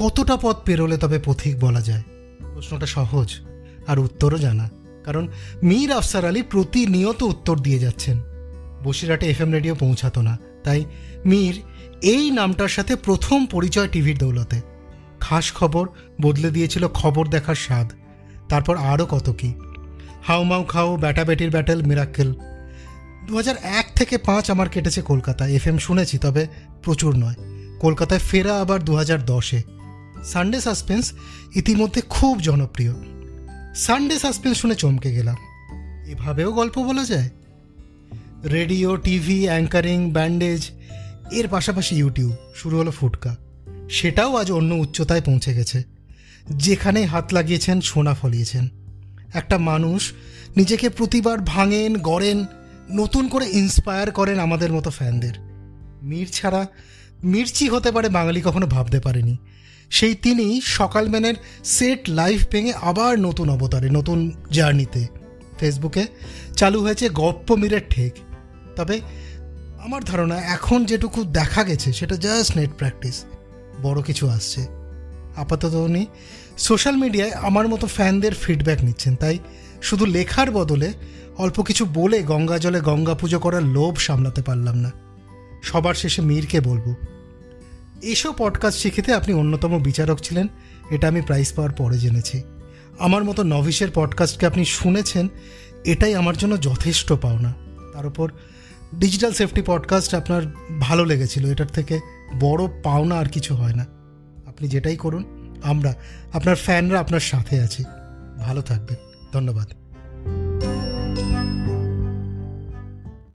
কতটা পথ পেরোলে তবে পথিক বলা যায়? প্রশ্নটা সহজ আর উত্তরও জানা। কারণ মীর আফসার আলী প্রতিনিয়ত উত্তর দিয়ে যাচ্ছেন। বসিরহাটে এফএম রেডিও পৌঁছাতো না। তাই মীর এই নামটার সাথে প্রথম পরিচয় টিভির দৌলতে। খাস খবর বদলে দিয়েছিল খবর দেখার স্বাদ। তারপর আরও কত কি। হাউমাউ খাও ব্যাটা বেটির ব্যাটেল, মিরাক্কেল। দু এক থেকে পাঁচ আমার কেটেছে কলকাতা। এফএম শুনেছি, তবে প্রচুর নয়। কলকাতায় ফেরা আবার দু হাজার দশে। সানডে সাসপেন্স ইতিমধ্যে খুব জনপ্রিয়। সানডে সাসপেন্স শুনে চমকে গেলাম। এভাবেও গল্প বলা যায়। রেডিও টিভি অ্যাঙ্কারিং ব্যান্ডেজ এর পাশাপাশি ইউটিউব শুরু হলো ফুটকা। সেটাও আজ অন্য উচ্চতায় পৌঁছে গেছে। যেখানেই হাত লাগিয়েছেন, সোনা ফলিয়েছেন। একটা মানুষ নিজেকে প্রতিবার ভাঙেন, গড়েন, নতুন করে ইন্সপায়ার করেন আমাদের মতো ফ্যানদের মীর ছাড়া মির্চি হতে পারে বাঙালি কখনো ভাবতে পারেনি। সেই তিনি সকালম্যানের সেট লাইফ ভেঙে আবার নতুন অবতারে, নতুন জার্নিতে। ফেসবুকে চালু হয়েছে গপ্প মীরের ঠেক। তবে আমার ধারণা এখন যেটুকু দেখা গেছে, সেটা জাস্ট নেট প্র্যাকটিস বড় কিছু আসছে। আপাতত উনি সোশ্যাল মিডিয়ায় আমার মতো ফ্যানদের ফিডব্যাক নিচ্ছেন। তাই শুধু লেখার বদলে অল্প কিছু বলে গঙ্গা জলে গঙ্গা পুজো করার লোভ সামলাতে পারলাম না। সবার শেষে মীরকে বলব এসব পডকাস্ট শিখিতে আপনি অন্যতম বিচারক ছিলেন, এটা আমি প্রাইজ পাওয়ার পরে জেনেছি। আমার মতো নভিসের পডকাস্টকে আপনি শুনেছেন, এটাই আমার জন্য যথেষ্ট পাওনা। তার উপর ডিজিটাল সেফটি পডকাস্ট আপনার ভালো লেগেছিল, এটার থেকে বড় পাওনা আর কিছু হয় না। আপনি যেটাই করুন, আমরা, আপনার ফ্যানরা আপনার সাথে আছি। ভালো থাকবেন, ধন্যবাদ।